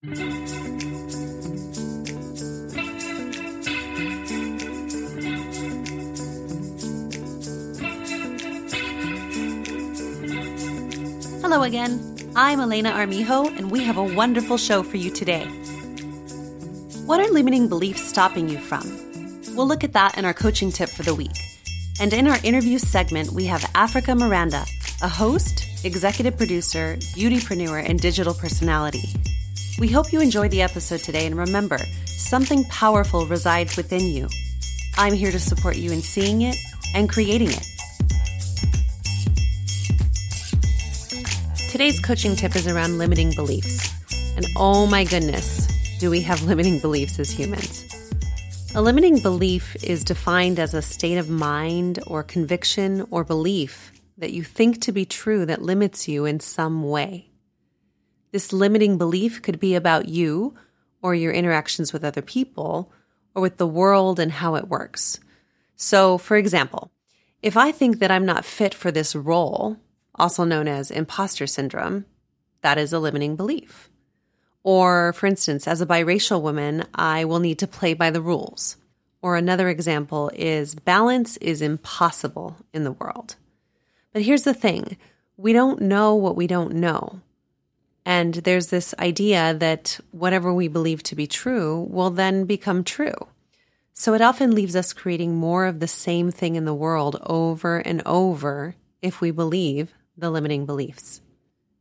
Hello again. I'm Elena Armijo, and we have a wonderful show for you today. What are limiting beliefs stopping you from? We'll look at that in our coaching tip for the week. And in our interview segment, we have Africa Miranda, a host, executive producer, beautypreneur, and digital personality. We hope you enjoy the episode today, and remember, something powerful resides within you. I'm here to support you in seeing it and creating it. Today's coaching tip is around limiting beliefs. And oh my goodness, do we have limiting beliefs as humans? A limiting belief is defined as a state of mind or conviction or belief that you think to be true that limits you in some way. This limiting belief could be about you or your interactions with other people or with the world and how it works. So, for example, if I think that I'm not fit for this role, also known as imposter syndrome, that is a limiting belief. Or, for instance, as a biracial woman, I will need to play by the rules. Or another example is balance is impossible in the world. But here's the thing we don't know what we don't know. And there's this idea that whatever we believe to be true will then become true. So it often leaves us creating more of the same thing in the world over and over if we believe the limiting beliefs.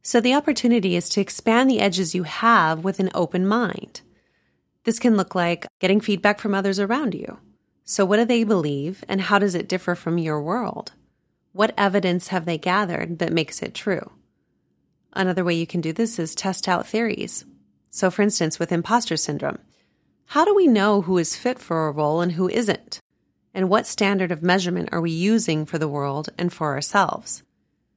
So the opportunity is to expand the edges you have with an open mind. This can look like getting feedback from others around you. So, what do they believe, and how does it differ from your world? What evidence have they gathered that makes it true? Another way you can do this is test out theories. So, for instance, with imposter syndrome, how do we know who is fit for a role and who isn't? And what standard of measurement are we using for the world and for ourselves?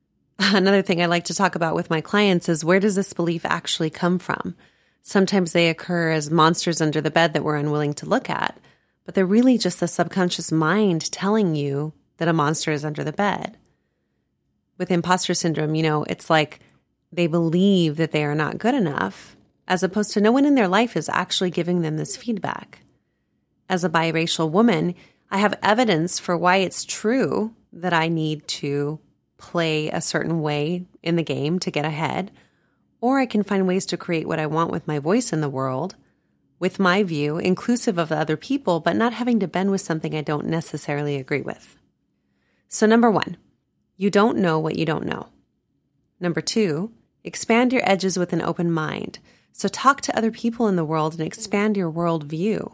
Another thing I like to talk about with my clients is where does this belief actually come from? Sometimes they occur as monsters under the bed that we're unwilling to look at, but they're really just the subconscious mind telling you that a monster is under the bed. With imposter syndrome, you know, it's like they believe that they are not good enough, as opposed to no one in their life is actually giving them this feedback. As a biracial woman, I have evidence for why it's true that I need to play a certain way in the game to get ahead, or I can find ways to create what I want with my voice in the world, with my view, inclusive of other people, but not having to bend with something I don't necessarily agree with. So, number one, you don't know what you don't know. Number two, expand your edges with an open mind. So, talk to other people in the world and expand your worldview.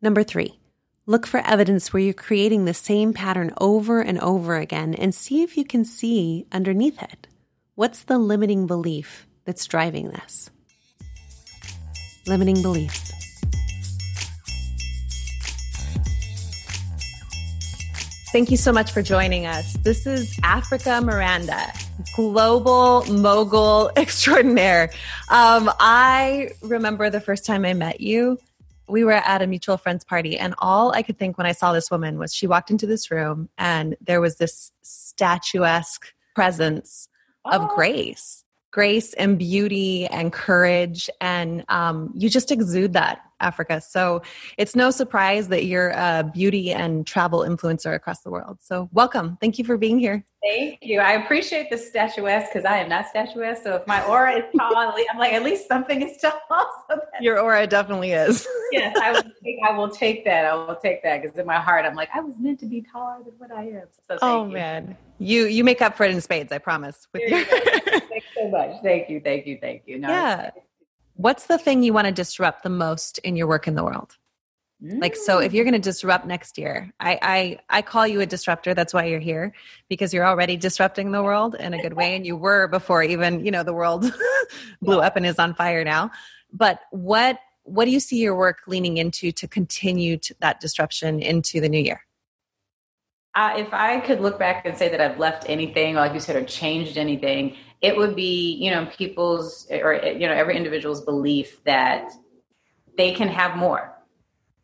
Number three, Look for evidence where you're creating the same pattern over and over again and see if you can see underneath it. What's the limiting belief that's driving this? Limiting beliefs. Thank you so much for joining us. This is Africa Miranda, global mogul extraordinaire. Um, I remember the first time I met you we were at a mutual friends party and all i could think when i saw this woman was she walked into this room and there was this statuesque presence oh. of grace grace and beauty and courage and um, you just exude that Africa. So it's no surprise that you're a beauty and travel influencer across the world. So welcome. Thank you for being here. Thank you. I appreciate the statuesque because I am not statuesque. So if my aura is tall, I'm like, at least something is tall. So Your aura definitely is. yes, I will, take, I will take that. I will take that because in my heart, I'm like, I was meant to be taller than what I am. So oh, you. man. You you make up for it in spades, I promise. With your- Thanks so much. Thank you. Thank you. Thank you. No, yeah. What's the thing you want to disrupt the most in your work in the world? Mm. Like so if you're going to disrupt next year, I, I I call you a disruptor. That's why you're here because you're already disrupting the world in a good way and you were before even, you know, the world blew up and is on fire now. But what what do you see your work leaning into to continue to that disruption into the new year? Uh, if I could look back and say that I've left anything, like you said, or changed anything, it would be you know people's or you know every individual's belief that they can have more.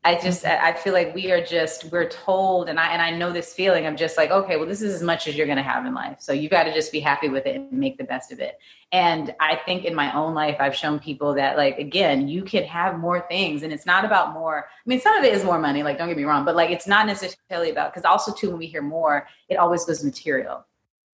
I just I feel like we are just we're told and I and I know this feeling I'm just like okay well this is as much as you're going to have in life. So you got to just be happy with it and make the best of it. And I think in my own life I've shown people that like again you can have more things. And it's not about more I mean some of it is more money like don't get me wrong but like it's not necessarily about because also too when we hear more it always goes material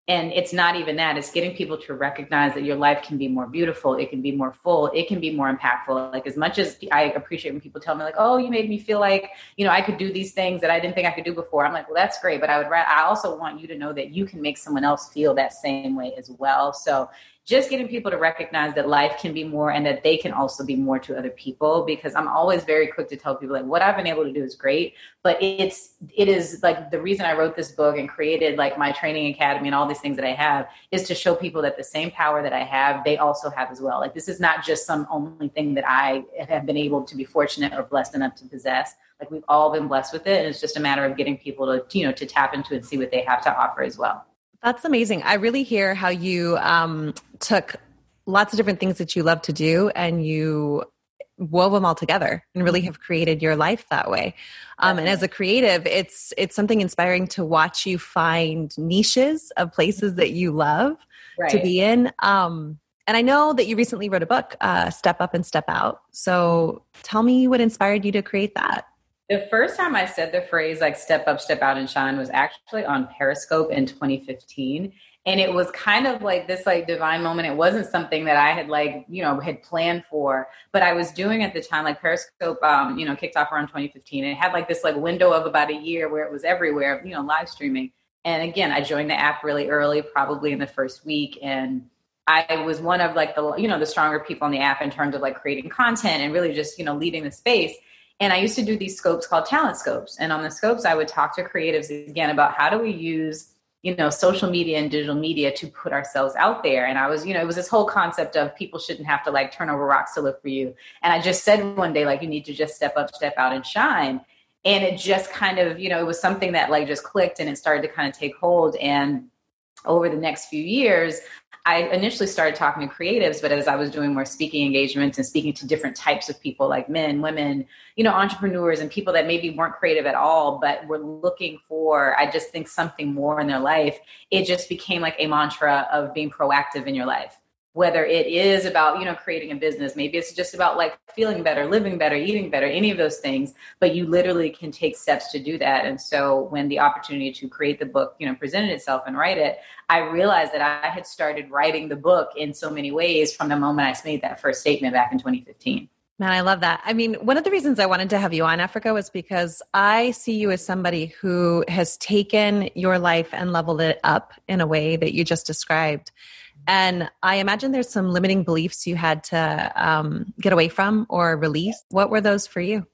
and it's not even that it's getting people to recognize that your life can be more beautiful it can be more full it can be more impactful. Like as much as i appreciate when people tell me like oh you made me feel like you know i could do these things that i didn't think i could do before i'm like well that's great but i would i also want you to know that you can make someone else feel that same way as well. So just getting people to recognize that life can be more and that they can also be more to other people because i'm always very quick to tell people like what i've been able to do is great but it's it is like the reason i wrote this book and created like my training academy and all these things that i have is to show people that the same power that i have they also have as well. Like this is not just some only thing that i have been able to be fortunate or blessed enough to possess. Like we've all been blessed with it and it's just a matter of getting people to you know to tap into and see what they have to offer as well that's amazing. I really hear how you um, took lots of different things that you love to do and you wove them all together and really have created your life that way. Um, and as a creative, it's it's something inspiring to watch you find niches of places that you love right. to be in. Um, and I know that you recently wrote a book, uh, Step Up and Step Out. So tell me what inspired you to create that. The first time I said the phrase like step up, step out and shine was actually on Periscope in 2015. And it was kind of like this like divine moment. It wasn't something that I had like, you know, had planned for, but I was doing at the time, like Periscope, um, you know, kicked off around 2015. And it had like this like window of about a year where it was everywhere, you know, live streaming. And again, I joined the app really early, probably in the first week. And I was one of like the, you know, the stronger people on the app in terms of like creating content and really just, you know, leading the space. And I used to do these scopes called talent scopes. And on the scopes, I would talk to creatives again about how do we use, you know, social media and digital media to put ourselves out there. And I was, you know, it was this whole concept of people shouldn't have to like turn over rocks to look for you. And I just said one day, like, you need to just step up, step out and shine. And it just kind of, you know, it was something that like just clicked and it started to kind of take hold. And over the next few years, I initially started talking to creatives, but as I was doing more speaking engagements and speaking to different types of people like men, women, you know, entrepreneurs and people that maybe weren't creative at all, but were looking for, I just think, something more in their life, it just became like a mantra of being proactive in your life whether it is about you know creating a business maybe it's just about like feeling better living better eating better any of those things but you literally can take steps to do that and so when the opportunity to create the book you know presented itself and write it i realized that i had started writing the book in so many ways from the moment i made that first statement back in 2015 Man, I love that. I mean, one of the reasons I wanted to have you on Africa was because I see you as somebody who has taken your life and leveled it up in a way that you just described. And I imagine there's some limiting beliefs you had to um, get away from or release. What were those for you?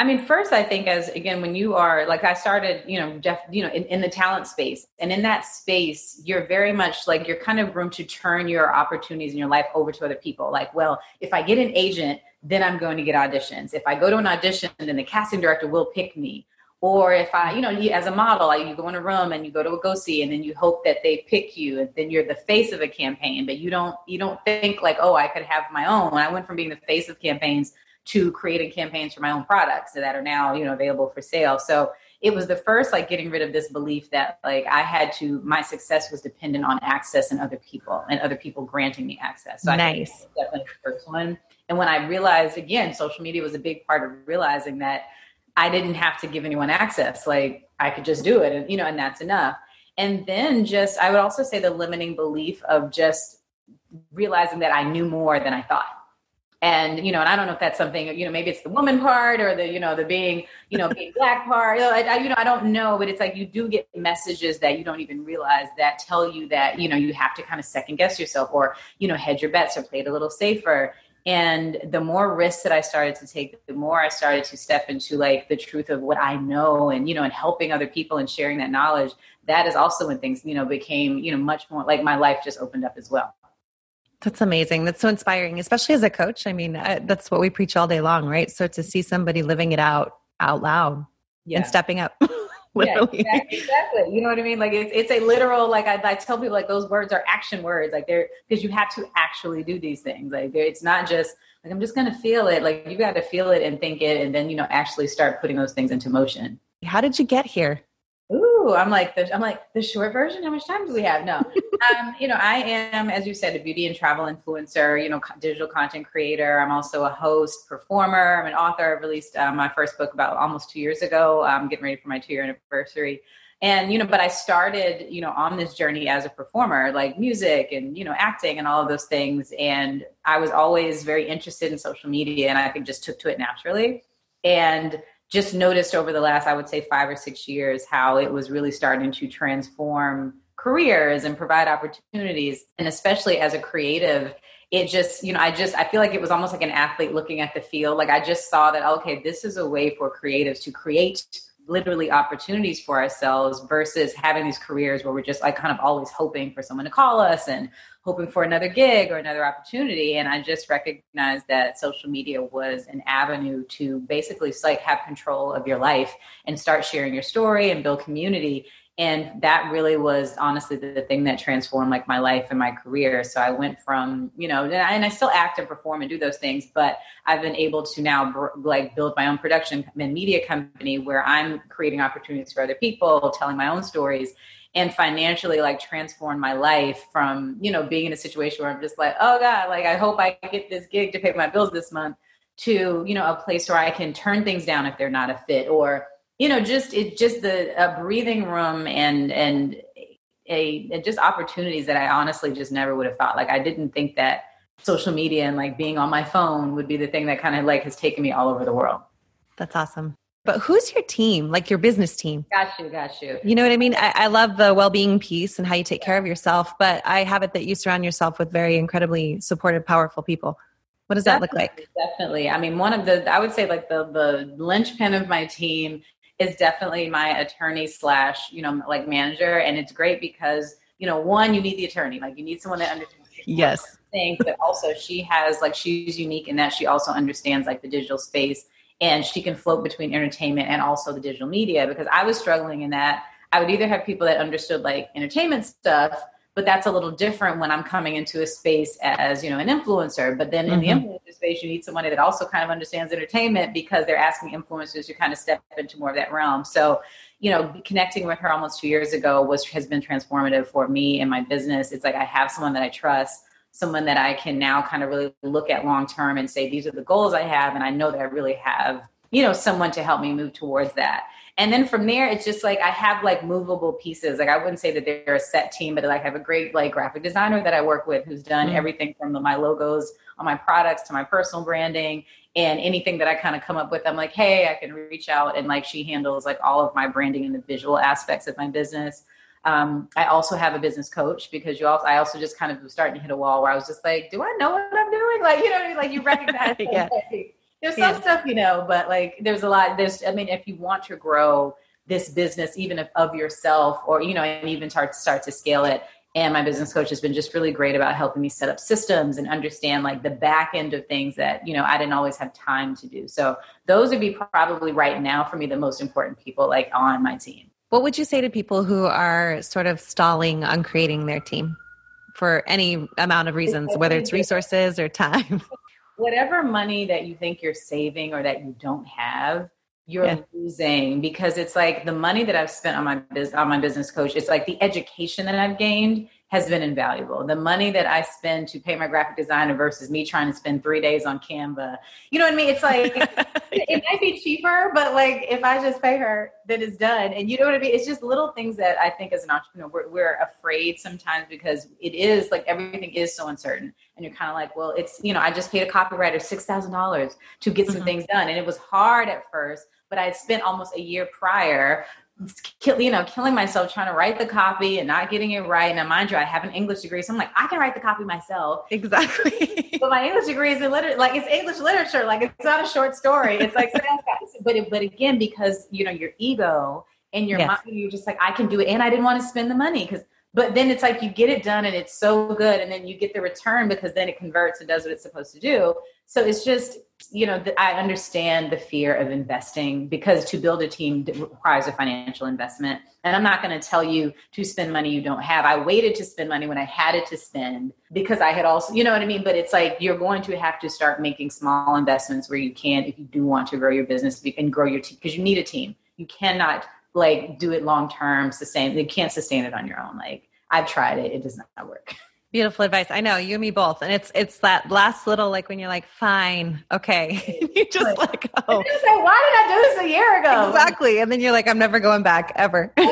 I mean, first, I think as again, when you are like I started, you know, Jeff, you know, in, in, the talent space, and in that space, you're very much like you're kind of room to turn your opportunities in your life over to other people. Like, well, if I get an agent, then I'm going to get auditions. If I go to an audition, then the casting director will pick me. Or if I, you know, as a model, you go in a room and you go to a go see, and then you hope that they pick you, and then you're the face of a campaign, but you don't, you don't think like, oh, I could have my own. I went from being the face of campaigns to creating campaigns for my own products that are now, you know, available for sale. So it was the first like getting rid of this belief that like I had to my success was dependent on access and other people and other people granting me access. So nice. definitely the first one. And when I realized again, social media was a big part of realizing that I didn't have to give anyone access. Like I could just do it and you know, and that's enough. And then just I would also say the limiting belief of just realizing that I knew more than I thought. And you know, and I don't know if that's something you know, maybe it's the woman part or the you know the being you know being black part. You know, I, you know, I don't know, but it's like you do get messages that you don't even realize that tell you that you know you have to kind of second guess yourself or you know hedge your bets or play it a little safer. And the more risks that I started to take, the more I started to step into like the truth of what I know and, you know, and helping other people and sharing that knowledge. That is also when things, you know, became, you know, much more like my life just opened up as well. That's amazing. That's so inspiring, especially as a coach. I mean, uh, that's what we preach all day long, right? So to see somebody living it out out loud yeah. and stepping up. literally. Yeah, exactly, exactly, You know what I mean? Like it's it's a literal like I, I tell people like those words are action words. Like they're because you have to actually do these things. Like it's not just Like, I'm just going to feel it. Like, you got to feel it and think it, and then, you know, actually start putting those things into motion. How did you get here? Ooh, I'm like the I'm like the short version. How much time do we have? No, um, you know, I am, as you said, a beauty and travel influencer. You know, digital content creator. I'm also a host, performer. I'm an author. I released uh, my first book about almost two years ago. I'm getting ready for my two year anniversary and you know but i started you know on this journey as a performer like music and you know acting and all of those things and i was always very interested in social media and i think just took to it naturally and just noticed over the last i would say five or six years how it was really starting to transform careers and provide opportunities. And especially as a creative it just you know i just i feel like it was almost like an athlete looking at the field. Like i just saw that okay this is a way for creatives to create literally opportunities for ourselves versus having these careers where we're just like kind of always hoping for someone to call us and hoping for another gig or another opportunity. And i just recognized that social media was an avenue to basically like have control of your life and start sharing your story and build community and that really was honestly the, thing that transformed like my life and my career. So i went from you know and i still act and perform and do those things but i've been able to now like build my own production and media company where i'm creating opportunities for other people telling my own stories and financially like transform my life from you know being in a situation where i'm just like oh god like i hope i get this gig to pay my bills this month to you know a place where i can turn things down if they're not a fit or you know, just it just the a breathing room and and a, a just opportunities that I honestly just never would have thought. Like I didn't think that social media and like being on my phone would be the thing that kind of like has taken me all over the world. That's awesome. But who's your team? Like your business team? Got you, got you. You know what I mean? I, I love the well-being piece and how you take care of yourself, but I have it that you surround yourself with very incredibly supportive, powerful people. What does definitely, that look like? Definitely. I mean, one of the I would say like the the linchpin of my team is definitely my attorney slash you know like manager. And it's great because you know one you need the attorney. Like you need someone that understands yes. things but also she has like she's unique in that she also understands like the digital space and she can float between entertainment and also the digital media. Because i was struggling in that. I would either have people that understood like entertainment stuff but that's a little different when I'm coming into a space as, you know, an influencer. But then in mm-hmm. the influencer space, you need somebody that also kind of understands entertainment because they're asking influencers to kind of step into more of that realm. So, you know, connecting with her almost two years ago was has been transformative for me and my business. It's like I have someone that I trust, someone that I can now kind of really look at long term and say, these are the goals I have, and I know that I really have, you know, someone to help me move towards that and then from there it's just like i have like movable pieces like i wouldn't say that they're a set team but like i have a great like graphic designer that i work with who's done mm-hmm. everything from the, my logos on my products to my personal branding and anything that i kind of come up with i'm like hey i can reach out and like she handles like all of my branding and the visual aspects of my business um, I also have a business coach because you also I also just kind of was starting to hit a wall where I was just like, do I know what I'm doing? Like, you know, like you recognize yeah. like, there's some yeah. stuff you know but like there's a lot there's i mean if you want to grow this business even if of yourself or you know and even start start to scale it and my business coach has been just really great about helping me set up systems and understand like the back end of things that you know i didn't always have time to do. So those would be probably right now for me the most important people like on my team. What would you say to people who are sort of stalling on creating their team for any amount of reasons whether it's resources or time whatever money that you think you're saving or that you don't have, you're yeah. losing because it's like the money that I've spent on my business on my business coach. It's like the education that I've gained has been invaluable. The money that I spend to pay my graphic designer versus me trying to spend three days on Canva. You know what I mean? It's like it might be cheaper, but like if I just pay her, then it's done. And you know what I mean? It's just little things that I think as an entrepreneur we're, we're afraid sometimes because it is like everything is so uncertain, and you're kind of like, well, it's you know I just paid a copywriter six thousand dollars to get some mm-hmm. things done, and it was hard at first but I had spent almost a year prior you know, killing myself trying to write the copy and not getting it right. Now, mind you, I have an English degree, so I'm like, I can write the copy myself. Exactly. but my English degree is in literature, like it's English literature, like it's not a short story. It's like, but it, but again, because you know your ego and your yeah. mind, you're just like, I can do it, and I didn't want to spend the money because but then it's like you get it done and it's so good and then you get the return because then it converts and does what it's supposed to do. So it's just you know i understand the fear of investing because to build a team requires a financial investment. And i'm not going to tell you to spend money you don't have. I waited to spend money when i had it to spend because i had also you know what i mean? But it's like you're going to have to start making small investments where you can if you do want to grow your business and grow your team because you need a team. You cannot like do it long term sustain you can't sustain it on your own like i've tried it it does not work Beautiful advice. I know you and me both. And it's it's that last little like when you're like, fine, okay. you just like, oh. Like, why did I do this a year ago? Exactly. And then you're like, I'm never going back ever. so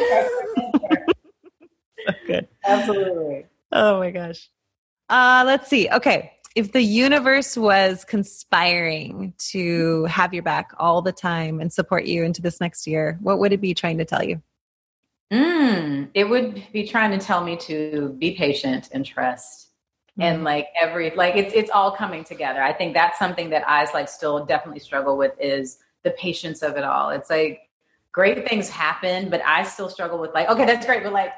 good. Absolutely. Oh my gosh. Uh let's see. Okay. If the universe was conspiring to have your back all the time and support you into this next year, what would it be trying to tell you? Mm, it would be trying to tell me to be patient and trust. Mm. And like every like it's it's all coming together. I think that's something that I like still definitely struggle with is the patience of it all. It's like great things happen, but I still struggle with like, okay, that's great, but like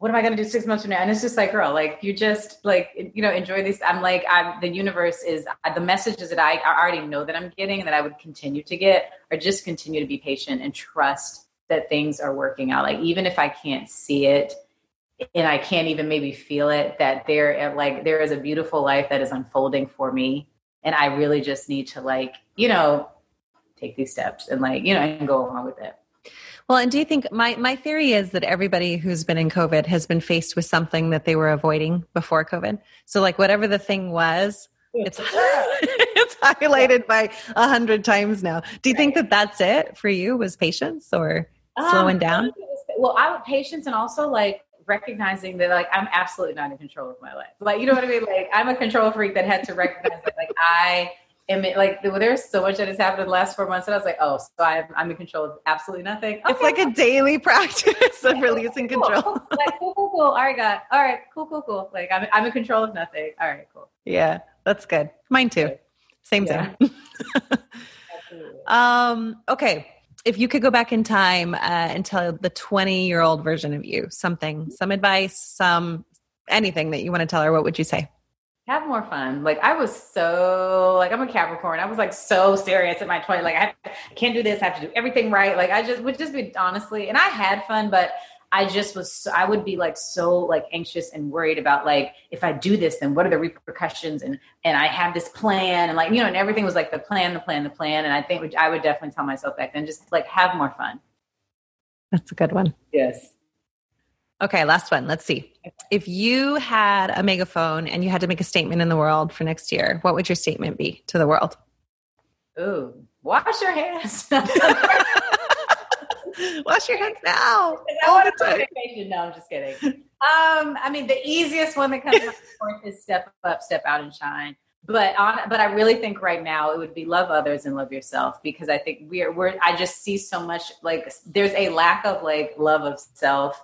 what am I going to do six months from now? And it's just like, girl, like you just like, you know, enjoy these. I'm like, I'm the universe is the messages that I, I already know that I'm getting and that I would continue to get are just continue to be patient and trust that things are working out. Like even if I can't see it and I can't even maybe feel it, that there like there is a beautiful life that is unfolding for me. And I really just need to like, you know, take these steps and like, you know, and go along with it. Well, and do you think my my theory is that everybody who's been in COVID has been faced with something that they were avoiding before COVID. So like whatever the thing was, it's it's highlighted by a hundred times now. Do you think that that's it for you? Was patience or? slowing um, down? Well, I would patience and also like recognizing that like I'm absolutely not in control of my life. Like you know what I mean? Like I'm a control freak that had to recognize that like I am like there's so much that has happened in the last four months and I was like, oh, so I'm I'm in control of absolutely nothing. Okay. It's like a daily practice of releasing cool. control. like cool, cool, cool. All right, God. All right, cool, cool, cool. Like I'm I'm in control of nothing. All right, cool. Yeah, that's good. Mine too. Same yeah. thing. um. Okay if you could go back in time uh, and tell the 20 year old version of you something, some advice, some anything that you want to tell her, what would you say? Have more fun. Like I was so like I'm a Capricorn. I was like so serious at my 20. Like I can't do this. I have to do everything right. Like I just would just be honestly, and I had fun, but I just was, I would be like so like anxious and worried about like, if I do this, then what are the repercussions? And, and I have this plan and like, you know, and everything was like the plan, the plan, the plan. And I think I would definitely tell myself back then, just like have more fun. That's a good one. Yes. Okay, last one. Let's see. If you had a megaphone and you had to make a statement in the world for next year, what would your statement be to the world? Ooh, wash your hands. Wash your hands now. I want to vacation. No, I'm just kidding. Um, I mean, the easiest one that comes to mind is step up, step out, and shine. But on, but I really think right now it would be love others and love yourself because I think we're we're. I just see so much like there's a lack of like love of self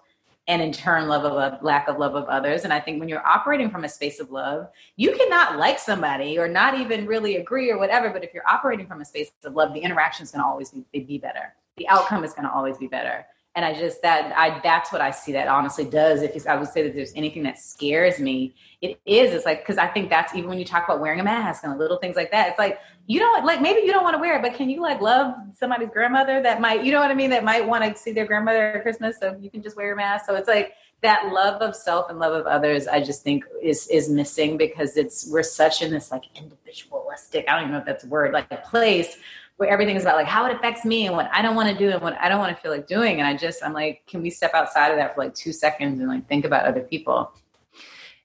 and in turn love of a lack of love of others and i think when you're operating from a space of love you cannot like somebody or not even really agree or whatever but if you're operating from a space of love the interaction is going to always be, be better the outcome is going to always be better. And I just that I that's what I see that honestly does. If I would say that there's anything that scares me, it is. It's like because I think that's even when you talk about wearing a mask and little things like that. It's like you don't like maybe you don't want to wear it, but can you like love somebody's grandmother that might you know what I mean that might want to see their grandmother at Christmas, so you can just wear a mask. So it's like that love of self and love of others. I just think is is missing because it's we're such in this like individualistic. I don't even know if that's a word like a place where everything is about like how it affects me and what I don't want to do and what I don't want to feel like doing. And I just, I'm like, can we step outside of that for like two seconds and like think about other people?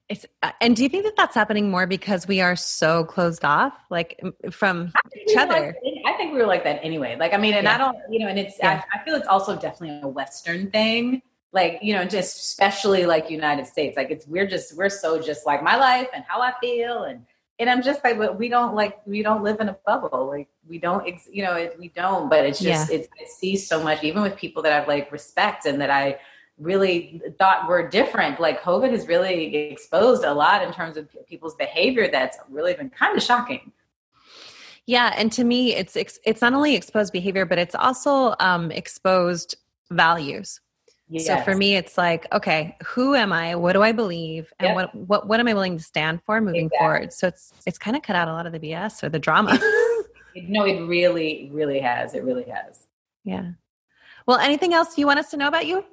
It's, uh, and do you think that that's happening more because we are so closed off, like from each other? Like, I think we were like that anyway. Like, I mean, and yeah. I don't, you know, and it's, yeah. I, I feel it's also definitely a Western thing like you know just especially like united states like it's we're just we're so just like my life and how i feel and and I'm just like, but we don't like we don't live in a bubble. Like we don't, ex- you know, it, we don't. But it's just yeah. it's I see so much, even with people that I've like respect and that I really thought were different. Like COVID has really exposed a lot in terms of people's behavior that's really been kind of shocking. Yeah, and to me, it's it's not only exposed behavior, but it's also um, exposed values. Yes. So for me, it's like, okay, who am I? What do I believe? And yep. what, what, what am I willing to stand for moving exactly. forward? So it's, it's kind of cut out a lot of the BS or the drama. no, it really, really has. It really has. Yeah. Well, anything else you want us to know about you?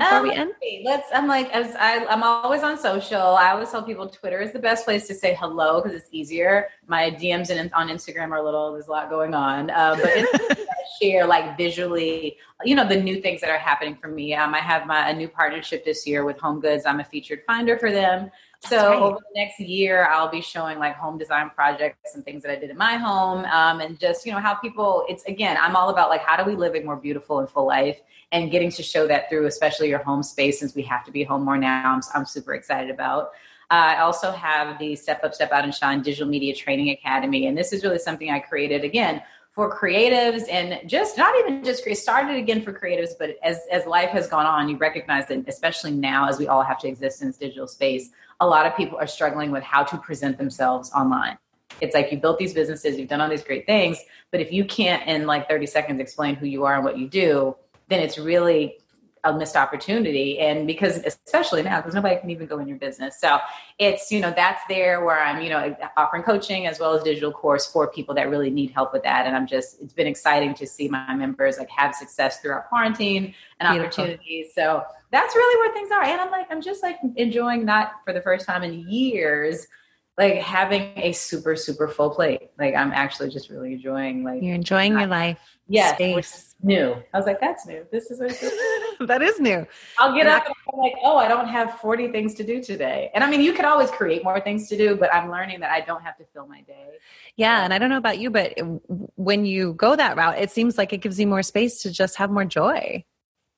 Before um, we end? Let's. I'm like, as I, I'm always on social. I always tell people Twitter is the best place to say hello because it's easier. My DMs in, on Instagram are a little. There's a lot going on, uh, but it's share like visually, you know, the new things that are happening for me. Um, I have my a new partnership this year with Home Goods. I'm a featured finder for them. That's so right. over the next year, I'll be showing like home design projects and things that I did in my home, um, and just you know how people. It's again, I'm all about like how do we live a more beautiful and full life, and getting to show that through, especially your home space, since we have to be home more now. I'm, I'm super excited about. Uh, I also have the Step Up, Step Out, and Shine Digital Media Training Academy, and this is really something I created again for creatives and just not even just started again for creatives but as as life has gone on you recognize that especially now as we all have to exist in this digital space a lot of people are struggling with how to present themselves online. It's like you built these businesses you've done all these great things but if you can't in like 30 seconds explain who you are and what you do then it's really a missed opportunity. And because especially now because nobody can even go in your business. So it's you know that's there where i'm you know offering coaching as well as digital course for people that really need help with that. And i'm just it's been exciting to see my members like have success throughout quarantine and Beautiful. opportunities. So that's really where things are. And i'm like i'm just like enjoying not for the first time in years like having a super super full plate like i'm actually just really enjoying like you're enjoying your life yeah new i was like that's new this is that is new. I'll get up and I'm like, oh, I don't have 40 things to do today. And I mean, you could always create more things to do, but I'm learning that I don't have to fill my day. Yeah. And I don't know about you, but when you go that route, it seems like it gives you more space to just have more joy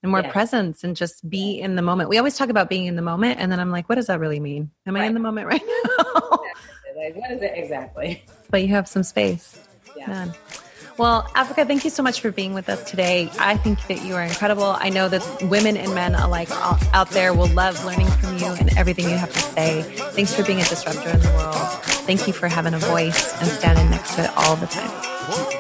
and more presence and just be in the moment. We always talk about being in the moment. And then I'm like, what does that really mean? Am right. I in the moment right now? like, what is it exactly? But you have some space. Yeah. Man. Well, Africa, thank you so much for being with us today. I think that you are incredible. I know that women and men alike out there will love learning from you and everything you have to say. Thanks for being a disruptor in the world. Thank you for having a voice and standing next to it all the time.